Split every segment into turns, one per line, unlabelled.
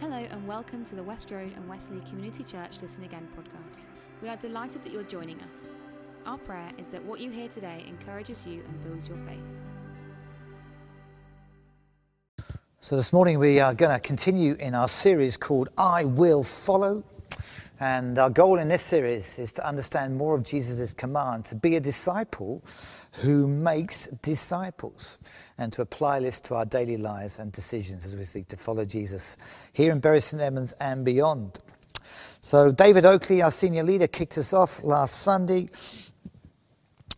Hello and welcome to the West Road and Wesley Community Church Listen Again podcast. We are delighted that you're joining us. Our prayer is that what you hear today encourages you and builds your faith.
So, this morning we are going to continue in our series called I Will Follow. And our goal in this series is to understand more of Jesus' command to be a disciple who makes disciples and to apply this to our daily lives and decisions as we seek to follow Jesus here in Bury St Edmunds and beyond. So, David Oakley, our senior leader, kicked us off last Sunday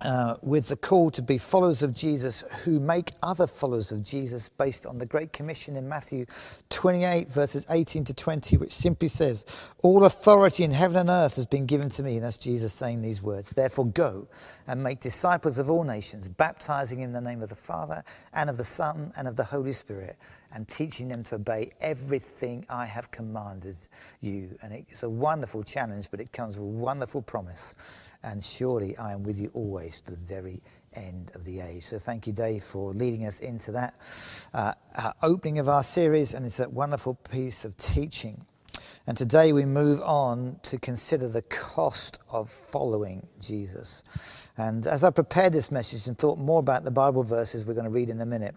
uh, with the call to be followers of Jesus who make other followers of Jesus based on the Great Commission in Matthew 28, verses 18 to 20, which simply says, All authority in heaven and earth has been given to me. And that's Jesus saying these words. Therefore, go and make disciples of all nations, baptizing in the name of the Father and of the Son and of the Holy Spirit and teaching them to obey everything I have commanded you. And it's a wonderful challenge, but it comes with a wonderful promise and surely I am with you always to the very end of the age. So thank you, Dave, for leading us into that uh, opening of our series, and it's that wonderful piece of teaching. And today we move on to consider the cost of following Jesus. And as I prepared this message and thought more about the Bible verses we're going to read in a minute,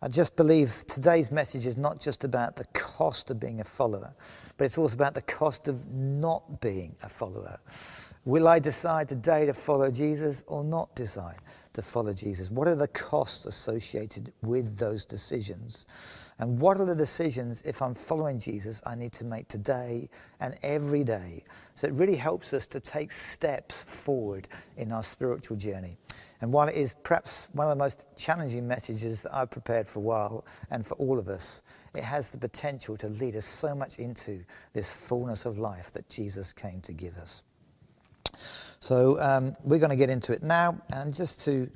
I just believe today's message is not just about the cost of being a follower, but it's also about the cost of not being a follower. Will I decide today to follow Jesus or not decide to follow Jesus? What are the costs associated with those decisions? And what are the decisions, if I'm following Jesus, I need to make today and every day? So it really helps us to take steps forward in our spiritual journey. And while it is perhaps one of the most challenging messages that I've prepared for a while and for all of us, it has the potential to lead us so much into this fullness of life that Jesus came to give us. So um, we're going to get into it now. And just to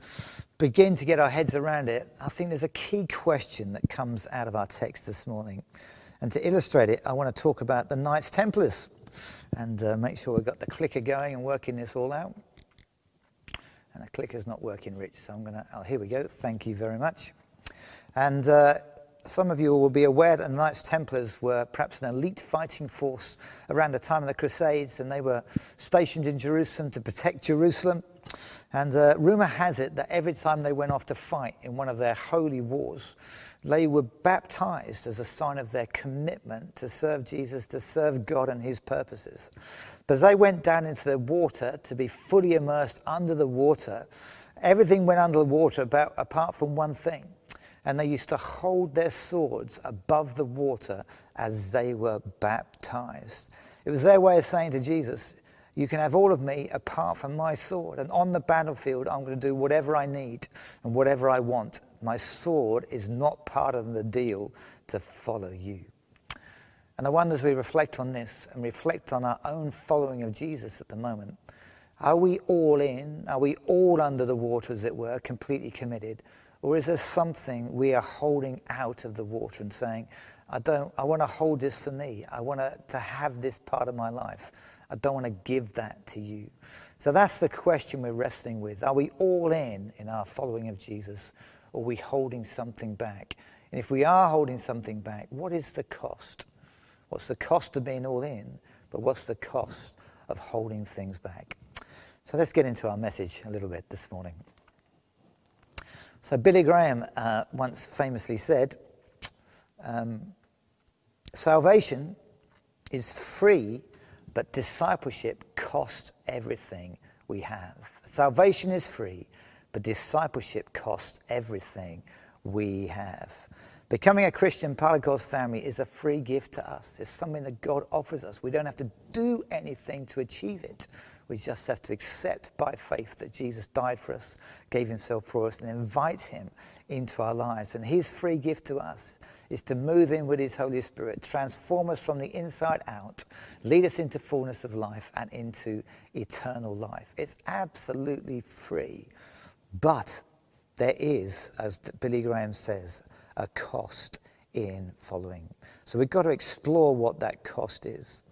begin to get our heads around it, I think there's a key question that comes out of our text this morning. And to illustrate it, I want to talk about the Knights Templars and uh, make sure we've got the clicker going and working this all out. And the clicker's not working, Rich, so I'm going to, oh, here we go. Thank you very much. And uh, some of you will be aware that the Knights Templars were perhaps an elite fighting force around the time of the Crusades, and they were stationed in Jerusalem to protect Jerusalem. And uh, rumor has it that every time they went off to fight in one of their holy wars, they were baptized as a sign of their commitment to serve Jesus, to serve God and his purposes. But as they went down into the water to be fully immersed under the water, everything went under the water about, apart from one thing and they used to hold their swords above the water as they were baptized. It was their way of saying to Jesus, You can have all of me apart from my sword. And on the battlefield, I'm going to do whatever I need and whatever I want. My sword is not part of the deal to follow you. And I wonder as we reflect on this and reflect on our own following of Jesus at the moment, are we all in? Are we all under the water, as it were, completely committed? Or is there something we are holding out of the water and saying, I don't, I want to hold this for me. I want to, to have this part of my life. I don't want to give that to you. So that's the question we're wrestling with. Are we all in in our following of Jesus? Or are we holding something back? And if we are holding something back, what is the cost? What's the cost of being all in? But what's the cost of holding things back? So let's get into our message a little bit this morning. So Billy Graham uh, once famously said, um, salvation is free, but discipleship costs everything we have. Salvation is free, but discipleship costs everything we have. Becoming a Christian, part of God's family, is a free gift to us. It's something that God offers us. We don't have to do anything to achieve it. We just have to accept by faith that Jesus died for us, gave himself for us, and invite him into our lives. And his free gift to us is to move in with his Holy Spirit, transform us from the inside out, lead us into fullness of life and into eternal life. It's absolutely free. But there is, as Billy Graham says, a cost in following. So we've got to explore what that cost is.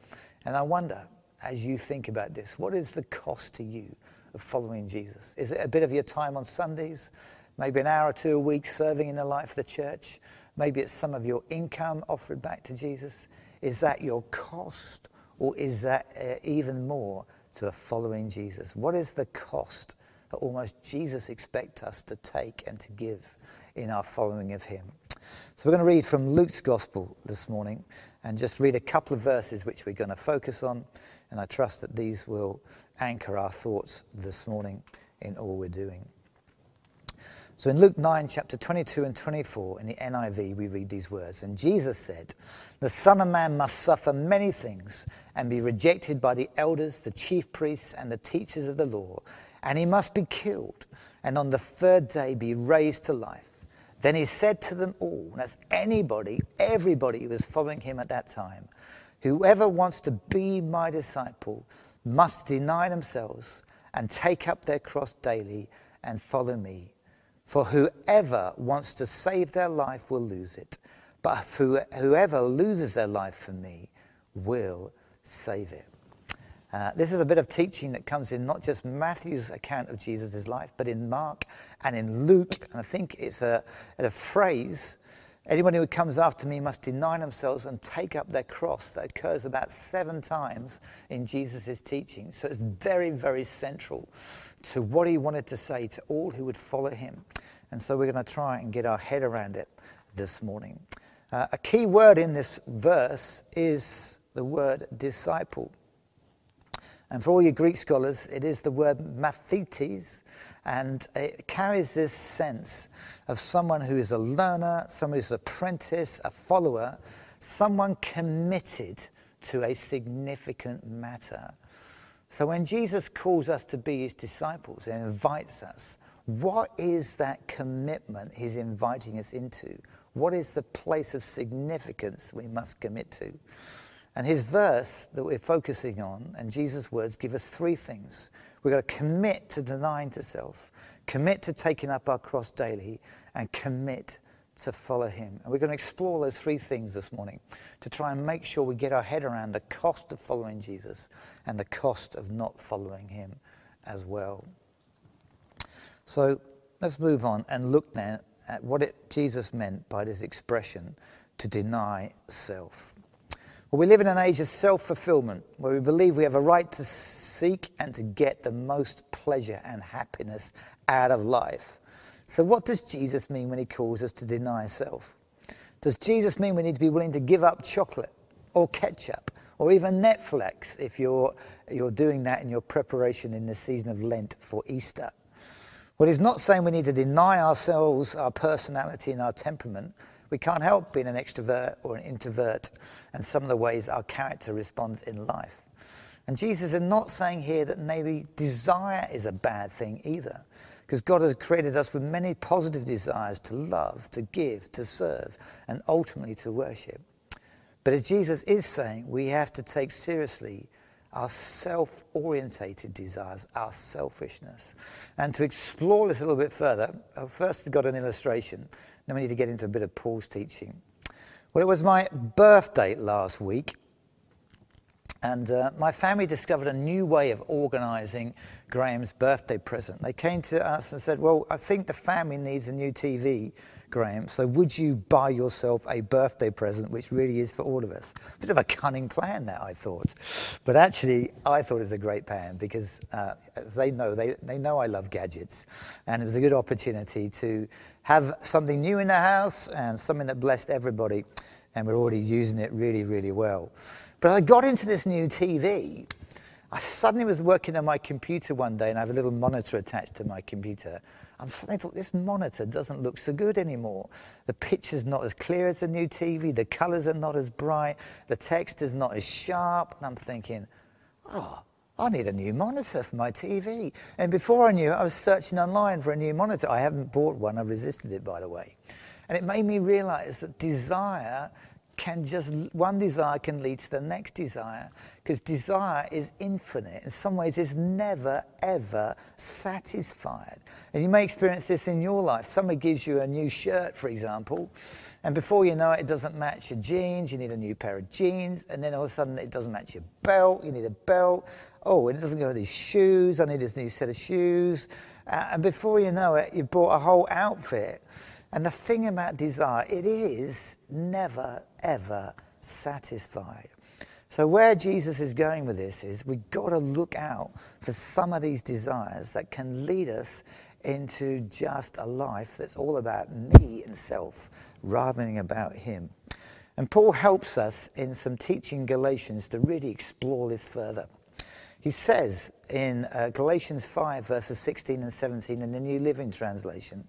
And I wonder, as you think about this? What is the cost to you of following Jesus? Is it a bit of your time on Sundays? Maybe an hour or two a week serving in the life of the church? Maybe it's some of your income offered back to Jesus. Is that your cost? Or is that uh, even more to a following Jesus? What is the cost almost Jesus expects us to take and to give in our following of him? So we're going to read from Luke's Gospel this morning and just read a couple of verses which we're going to focus on. And I trust that these will anchor our thoughts this morning in all we're doing. So in Luke 9, chapter 22 and 24, in the NIV, we read these words And Jesus said, The Son of Man must suffer many things and be rejected by the elders, the chief priests, and the teachers of the law, and he must be killed, and on the third day be raised to life. Then he said to them all, that's anybody, everybody who was following him at that time, whoever wants to be my disciple must deny themselves and take up their cross daily and follow me. For whoever wants to save their life will lose it, but whoever loses their life for me will save it. Uh, this is a bit of teaching that comes in not just Matthew's account of Jesus' life, but in Mark and in Luke. And I think it's a, a phrase Anyone who comes after me must deny themselves and take up their cross. That occurs about seven times in Jesus' teaching. So it's very, very central to what he wanted to say to all who would follow him. And so we're going to try and get our head around it this morning. Uh, a key word in this verse is the word disciple. And for all you Greek scholars, it is the word mathetes, and it carries this sense of someone who is a learner, someone who's an apprentice, a follower, someone committed to a significant matter. So when Jesus calls us to be his disciples and invites us, what is that commitment he's inviting us into? What is the place of significance we must commit to? And his verse that we're focusing on and Jesus' words give us three things. We've got to commit to denying to self, commit to taking up our cross daily, and commit to follow him. And we're going to explore those three things this morning to try and make sure we get our head around the cost of following Jesus and the cost of not following him as well. So let's move on and look then at what it, Jesus meant by this expression to deny self. Well, we live in an age of self fulfillment where we believe we have a right to seek and to get the most pleasure and happiness out of life. So, what does Jesus mean when he calls us to deny self? Does Jesus mean we need to be willing to give up chocolate or ketchup or even Netflix if you're, you're doing that in your preparation in the season of Lent for Easter? Well, he's not saying we need to deny ourselves our personality and our temperament we can't help being an extrovert or an introvert and some of the ways our character responds in life. And Jesus is not saying here that maybe desire is a bad thing either, because God has created us with many positive desires to love, to give, to serve, and ultimately to worship. But as Jesus is saying, we have to take seriously our self orientated desires, our selfishness. And to explore this a little bit further, I've first got an illustration then we need to get into a bit of Paul's teaching. Well, it was my birthday last week, and uh, my family discovered a new way of organising Graham's birthday present. They came to us and said, Well, I think the family needs a new TV, Graham, so would you buy yourself a birthday present, which really is for all of us? Bit of a cunning plan, that I thought. But actually, I thought it was a great plan because, uh, as they know, they, they know I love gadgets. And it was a good opportunity to have something new in the house and something that blessed everybody. And we're already using it really, really well. But I got into this new TV. I suddenly was working on my computer one day and I have a little monitor attached to my computer. And suddenly I thought, this monitor doesn't look so good anymore. The picture's not as clear as the new TV, the colors are not as bright, the text is not as sharp. And I'm thinking, oh, I need a new monitor for my TV. And before I knew it, I was searching online for a new monitor. I haven't bought one, I've resisted it, by the way. And it made me realize that desire can just, one desire can lead to the next desire because desire is infinite. In some ways, it's never, ever satisfied. And you may experience this in your life. Somebody gives you a new shirt, for example, and before you know it, it doesn't match your jeans. You need a new pair of jeans. And then all of a sudden, it doesn't match your belt. You need a belt. Oh, and it doesn't go with these shoes. I need a new set of shoes. Uh, and before you know it, you've bought a whole outfit. And the thing about desire, it is never, ever satisfied. So, where Jesus is going with this is we've got to look out for some of these desires that can lead us into just a life that's all about me and self rather than about Him. And Paul helps us in some teaching Galatians to really explore this further. He says in uh, Galatians 5, verses 16 and 17 in the New Living Translation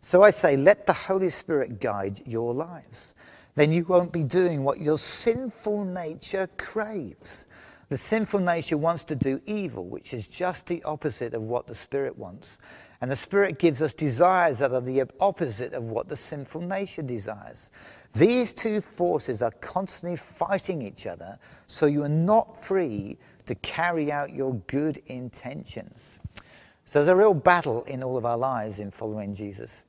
So I say, let the Holy Spirit guide your lives then you won't be doing what your sinful nature craves. The sinful nature wants to do evil, which is just the opposite of what the Spirit wants. And the Spirit gives us desires that are the opposite of what the sinful nature desires. These two forces are constantly fighting each other, so you are not free to carry out your good intentions. So there's a real battle in all of our lives in following Jesus.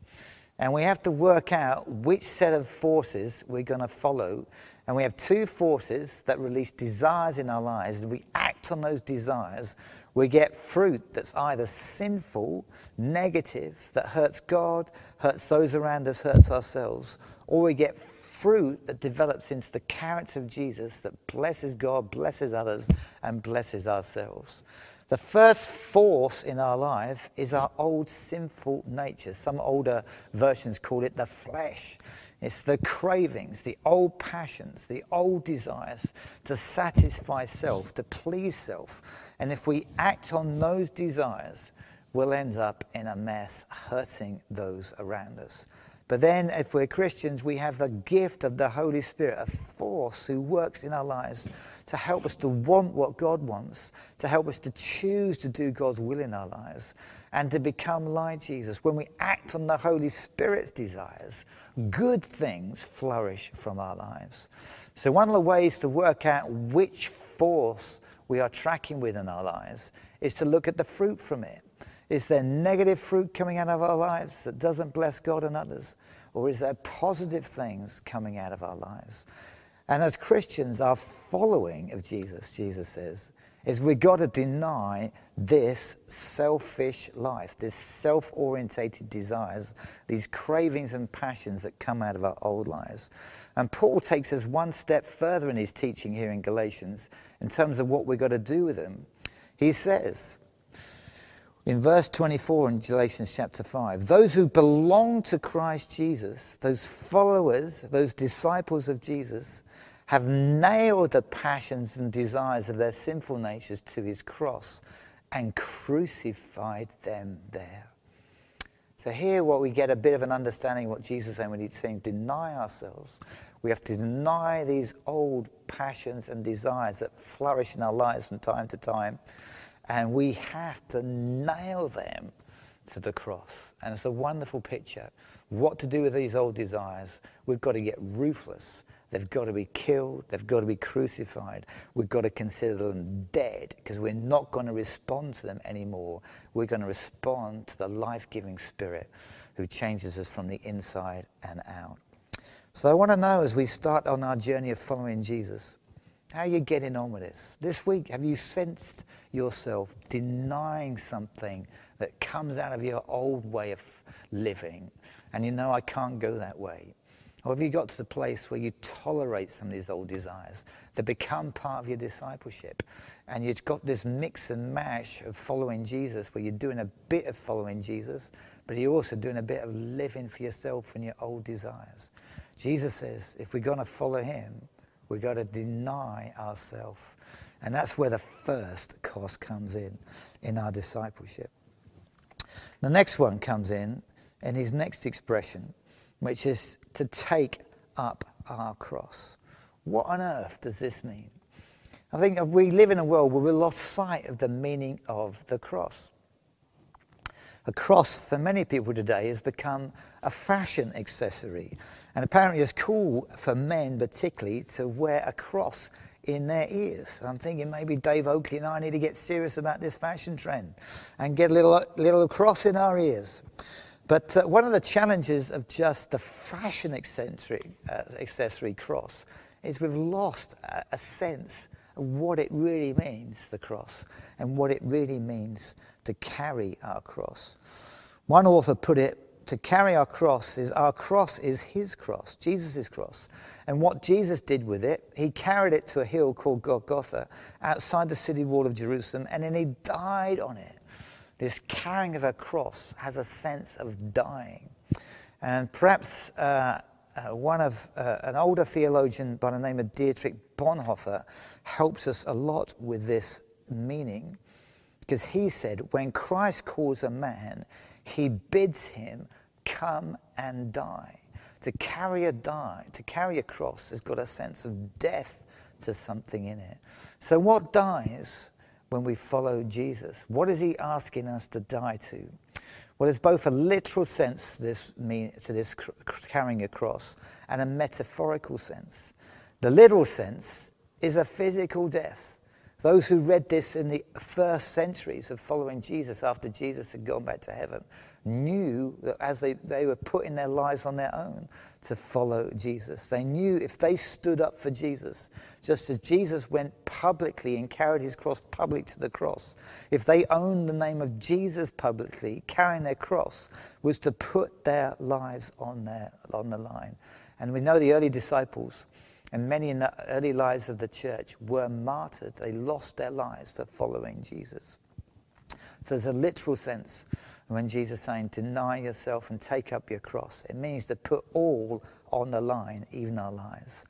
And we have to work out which set of forces we're going to follow. And we have two forces that release desires in our lives. We act on those desires, we get fruit that's either sinful, negative, that hurts God, hurts those around us, hurts ourselves, or we get fruit that develops into the character of Jesus that blesses God, blesses others, and blesses ourselves. The first force in our life is our old sinful nature. Some older versions call it the flesh. It's the cravings, the old passions, the old desires to satisfy self, to please self. And if we act on those desires, we'll end up in a mess hurting those around us. But then, if we're Christians, we have the gift of the Holy Spirit, a force who works in our lives to help us to want what God wants, to help us to choose to do God's will in our lives, and to become like Jesus. When we act on the Holy Spirit's desires, good things flourish from our lives. So, one of the ways to work out which force we are tracking with in our lives is to look at the fruit from it. Is there negative fruit coming out of our lives that doesn't bless God and others? Or is there positive things coming out of our lives? And as Christians, our following of Jesus, Jesus says, is we've got to deny this selfish life, this self orientated desires, these cravings and passions that come out of our old lives. And Paul takes us one step further in his teaching here in Galatians in terms of what we've got to do with them. He says, in verse 24 in Galatians chapter 5, those who belong to Christ Jesus, those followers, those disciples of Jesus, have nailed the passions and desires of their sinful natures to his cross and crucified them there. So, here, what we get a bit of an understanding of what Jesus is saying when he's saying, deny ourselves. We have to deny these old passions and desires that flourish in our lives from time to time and we have to nail them to the cross. And it's a wonderful picture. What to do with these old desires? We've got to get ruthless. They've got to be killed. They've got to be crucified. We've got to consider them dead because we're not going to respond to them anymore. We're going to respond to the life giving Spirit who changes us from the inside and out. So I want to know as we start on our journey of following Jesus how are you getting on with this? This week, have you sensed yourself denying something that comes out of your old way of living? And you know, I can't go that way. Or have you got to the place where you tolerate some of these old desires that become part of your discipleship? And you've got this mix and mash of following Jesus where you're doing a bit of following Jesus, but you're also doing a bit of living for yourself and your old desires. Jesus says, if we're going to follow him, We've got to deny ourselves. And that's where the first cost comes in, in our discipleship. The next one comes in in his next expression, which is to take up our cross. What on earth does this mean? I think we live in a world where we've lost sight of the meaning of the cross. A cross, for many people today, has become a fashion accessory. And apparently, it's cool for men, particularly, to wear a cross in their ears. I'm thinking maybe Dave Oakley and I need to get serious about this fashion trend and get a little, little cross in our ears. But uh, one of the challenges of just the fashion accessory, uh, accessory cross is we've lost a, a sense what it really means, the cross, and what it really means to carry our cross. One author put it to carry our cross is our cross is his cross, Jesus' cross. And what Jesus did with it, he carried it to a hill called Golgotha outside the city wall of Jerusalem, and then he died on it. This carrying of a cross has a sense of dying. And perhaps uh, uh, one of uh, an older theologian by the name of Dietrich Bonhoeffer helps us a lot with this meaning because he said, when Christ calls a man, he bids him come and die. To carry a die, to carry a cross, has got a sense of death to something in it. So, what dies when we follow Jesus? What is he asking us to die to? Well, there's both a literal sense to this, to this carrying a cross and a metaphorical sense. The literal sense is a physical death. Those who read this in the first centuries of following Jesus after Jesus had gone back to heaven knew that as they, they were putting their lives on their own to follow Jesus, they knew if they stood up for Jesus, just as Jesus went publicly and carried his cross public to the cross, if they owned the name of Jesus publicly, carrying their cross was to put their lives on, their, on the line. And we know the early disciples and many in the early lives of the church were martyred. They lost their lives for following Jesus. So there's a literal sense when Jesus is saying, deny yourself and take up your cross. It means to put all on the line, even our lives.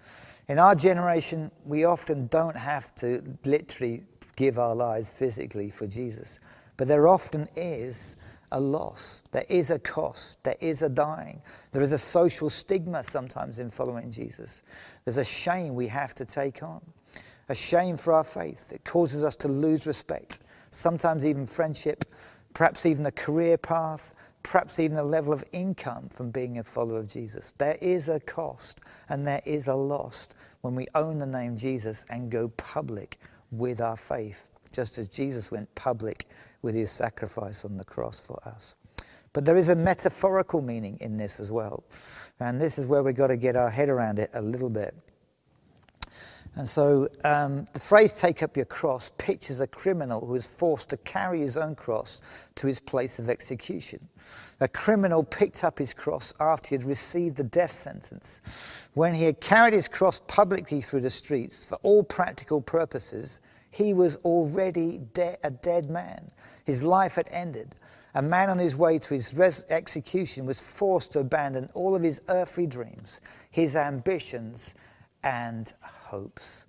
In our generation, we often don't have to literally give our lives physically for Jesus, but there often is a loss. There is a cost. There is a dying. There is a social stigma sometimes in following Jesus. There's a shame we have to take on, a shame for our faith. It causes us to lose respect, sometimes even friendship, perhaps even a career path, perhaps even a level of income from being a follower of Jesus. There is a cost and there is a loss when we own the name Jesus and go public with our faith just as Jesus went public with his sacrifice on the cross for us. But there is a metaphorical meaning in this as well. And this is where we've got to get our head around it a little bit. And so um, the phrase take up your cross pictures a criminal who is forced to carry his own cross to his place of execution. A criminal picked up his cross after he had received the death sentence. When he had carried his cross publicly through the streets, for all practical purposes, he was already de- a dead man. His life had ended. A man on his way to his execution was forced to abandon all of his earthly dreams, his ambitions, and hopes.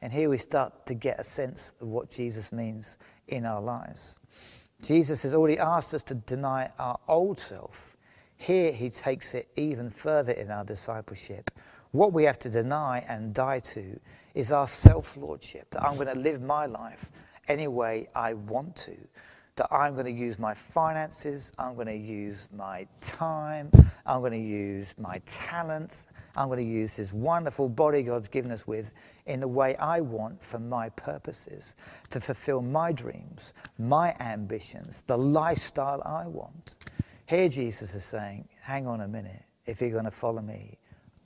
And here we start to get a sense of what Jesus means in our lives. Jesus has already asked us to deny our old self. Here he takes it even further in our discipleship. What we have to deny and die to is our self lordship, that I'm going to live my life any way I want to, that I'm going to use my finances, I'm going to use my time, I'm going to use my talents, I'm going to use this wonderful body God's given us with in the way I want for my purposes, to fulfill my dreams, my ambitions, the lifestyle I want. Here Jesus is saying, hang on a minute, if you're going to follow me,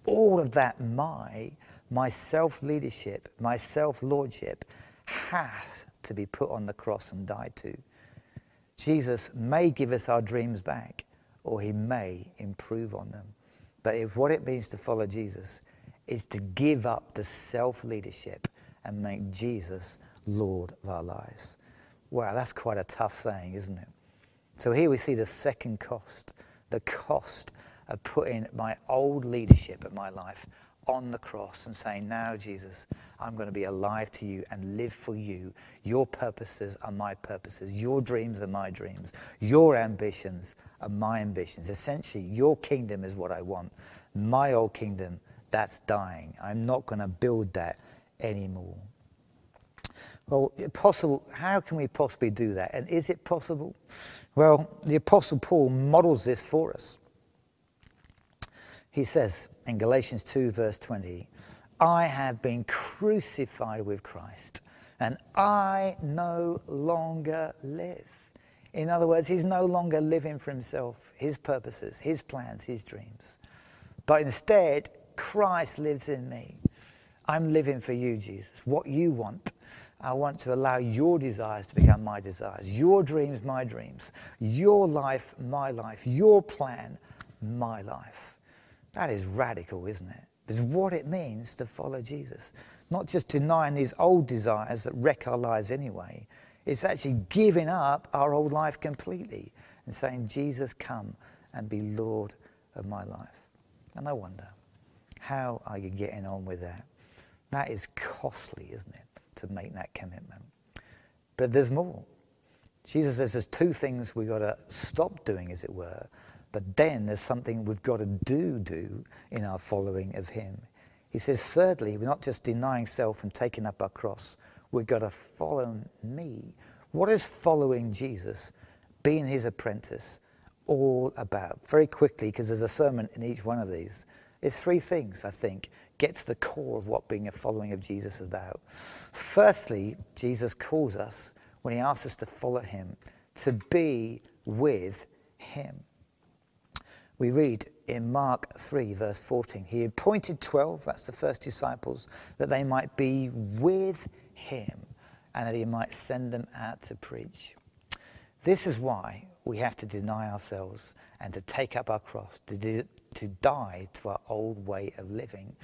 all of that my my self leadership, my self lordship has to be put on the cross and died to. Jesus may give us our dreams back, or he may improve on them. But if what it means to follow Jesus is to give up the self leadership and make Jesus Lord of our lives. Wow, that's quite a tough saying, isn't it? So here we see the second cost the cost of putting my old leadership of my life on the cross and saying, Now, Jesus, I'm going to be alive to you and live for you. Your purposes are my purposes. Your dreams are my dreams. Your ambitions are my ambitions. Essentially, your kingdom is what I want. My old kingdom, that's dying. I'm not going to build that anymore. Well, possible, how can we possibly do that? And is it possible? Well, the Apostle Paul models this for us. He says in Galatians 2, verse 20, I have been crucified with Christ, and I no longer live. In other words, he's no longer living for himself, his purposes, his plans, his dreams. But instead, Christ lives in me. I'm living for you, Jesus. What you want, I want to allow your desires to become my desires, your dreams, my dreams, your life, my life, your plan, my life. That is radical, isn't it? It's what it means to follow Jesus. Not just denying these old desires that wreck our lives anyway, it's actually giving up our old life completely and saying, Jesus, come and be Lord of my life. And I wonder, how are you getting on with that? That is costly, isn't it, to make that commitment? But there's more. Jesus says there's two things we've got to stop doing, as it were, but then there's something we've got to do do in our following of him. He says, thirdly, we're not just denying self and taking up our cross, we've got to follow me. What is following Jesus, being his apprentice, all about? Very quickly, because there's a sermon in each one of these. It's three things, I think, gets the core of what being a following of Jesus is about. Firstly, Jesus calls us, when he asks us to follow him, to be with him. We read in Mark 3, verse 14, he appointed 12, that's the first disciples, that they might be with him and that he might send them out to preach. This is why we have to deny ourselves and to take up our cross, to, to die to our old way of living.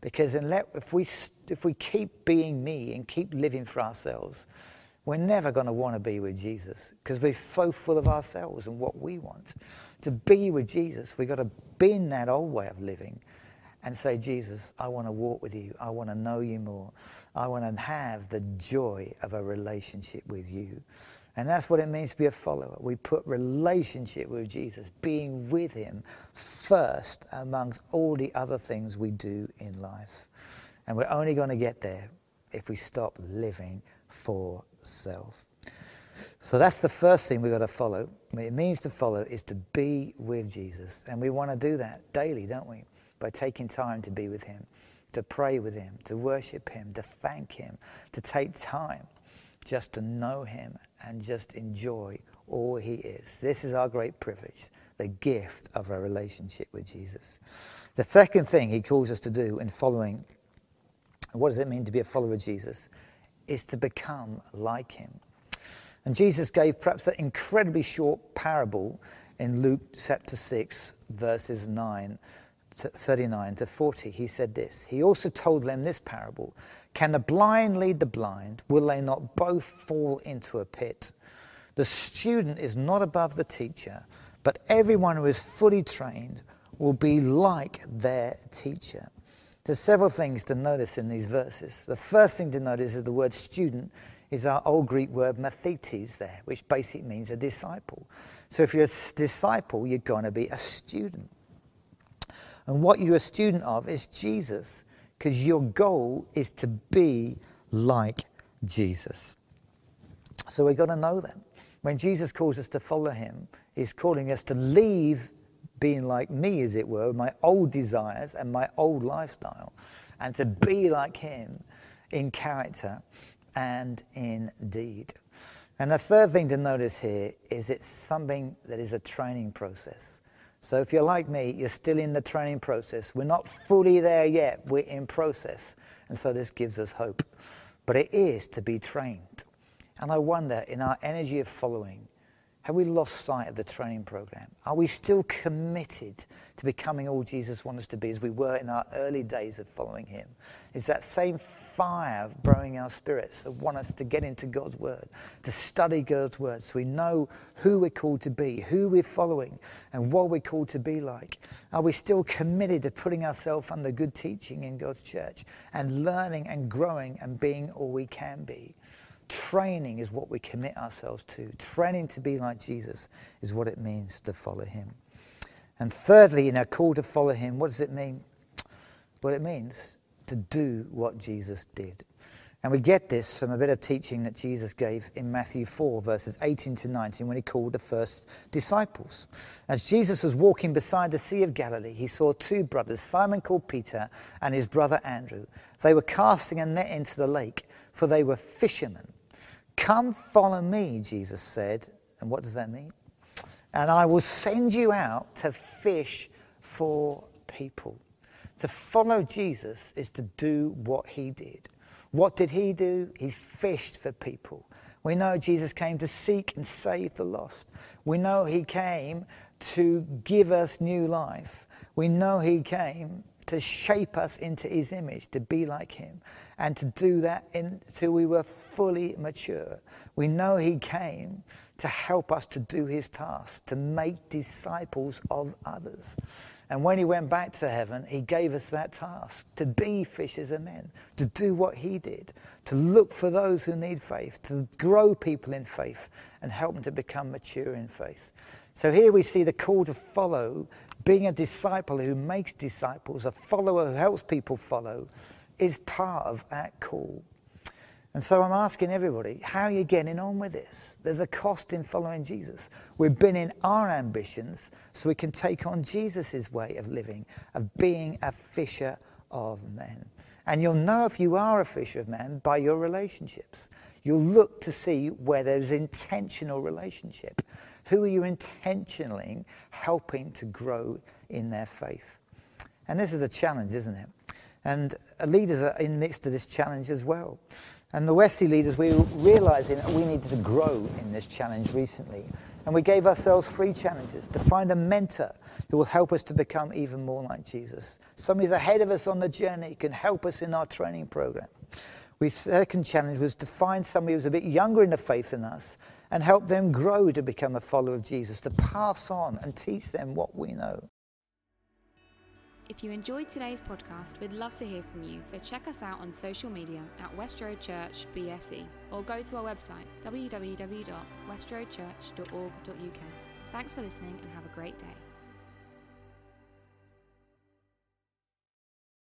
Because if, we, if we keep being me and keep living for ourselves, we're never going to want to be with Jesus because we're so full of ourselves and what we want. To be with Jesus, we've got to bin that old way of living and say, Jesus, I want to walk with you. I want to know you more. I want to have the joy of a relationship with you. And that's what it means to be a follower. We put relationship with Jesus, being with him first amongst all the other things we do in life. And we're only going to get there if we stop living for self. So that's the first thing we've got to follow. What it means to follow is to be with Jesus. And we want to do that daily, don't we? By taking time to be with him, to pray with him, to worship him, to thank him, to take time just to know him and just enjoy all he is. This is our great privilege, the gift of a relationship with Jesus. The second thing he calls us to do in following, what does it mean to be a follower of Jesus? Is to become like him. And Jesus gave perhaps that incredibly short parable in Luke chapter 6, verses 9 to 39 to 40. He said this. He also told them this parable Can the blind lead the blind? Will they not both fall into a pit? The student is not above the teacher, but everyone who is fully trained will be like their teacher. There's several things to notice in these verses. The first thing to notice is the word student is our old Greek word mathetes there, which basically means a disciple. So if you're a disciple, you're going to be a student. And what you're a student of is Jesus, because your goal is to be like Jesus. So we've got to know that. When Jesus calls us to follow him, he's calling us to leave being like me, as it were, my old desires and my old lifestyle, and to be like him in character and in deed. And the third thing to notice here is it's something that is a training process. So if you're like me, you're still in the training process. We're not fully there yet, we're in process. And so this gives us hope. But it is to be trained. And I wonder, in our energy of following, have we lost sight of the training program? Are we still committed to becoming all Jesus wants us to be as we were in our early days of following him? Is that same fire growing our spirits that want us to get into God's word, to study God's word so we know who we're called to be, who we're following, and what we're called to be like? Are we still committed to putting ourselves under good teaching in God's church and learning and growing and being all we can be? Training is what we commit ourselves to. Training to be like Jesus is what it means to follow him. And thirdly, in our call to follow him, what does it mean? Well, it means to do what Jesus did. And we get this from a bit of teaching that Jesus gave in Matthew 4, verses 18 to 19, when he called the first disciples. As Jesus was walking beside the Sea of Galilee, he saw two brothers, Simon called Peter and his brother Andrew. They were casting a net into the lake, for they were fishermen. Come follow me, Jesus said. And what does that mean? And I will send you out to fish for people. To follow Jesus is to do what he did. What did he do? He fished for people. We know Jesus came to seek and save the lost. We know he came to give us new life. We know he came to shape us into his image, to be like him, and to do that until we were fully mature. We know he came to help us to do his task, to make disciples of others. And when he went back to heaven, he gave us that task to be fishers of men, to do what he did, to look for those who need faith, to grow people in faith and help them to become mature in faith. So here we see the call to follow, being a disciple who makes disciples, a follower who helps people follow, is part of that call. And so I'm asking everybody, how are you getting on with this? There's a cost in following Jesus. We're binning our ambitions so we can take on Jesus' way of living, of being a fisher of men. And you'll know if you are a fisher of men by your relationships. You'll look to see where there's intentional relationship. Who are you intentionally helping to grow in their faith? And this is a challenge, isn't it? And uh, leaders are in the midst of this challenge as well. And the Wesley leaders, we were realizing that we needed to grow in this challenge recently. And we gave ourselves three challenges to find a mentor who will help us to become even more like Jesus. Somebody who's ahead of us on the journey, can help us in our training program. The second challenge was to find somebody who was a bit younger in the faith than us and help them grow to become a follower of Jesus, to pass on and teach them what we know.
If you enjoyed today's podcast, we'd love to hear from you, so check us out on social media at West Road Church BSE or go to our website www.westroadchurch.org.uk. Thanks for listening and have a great day.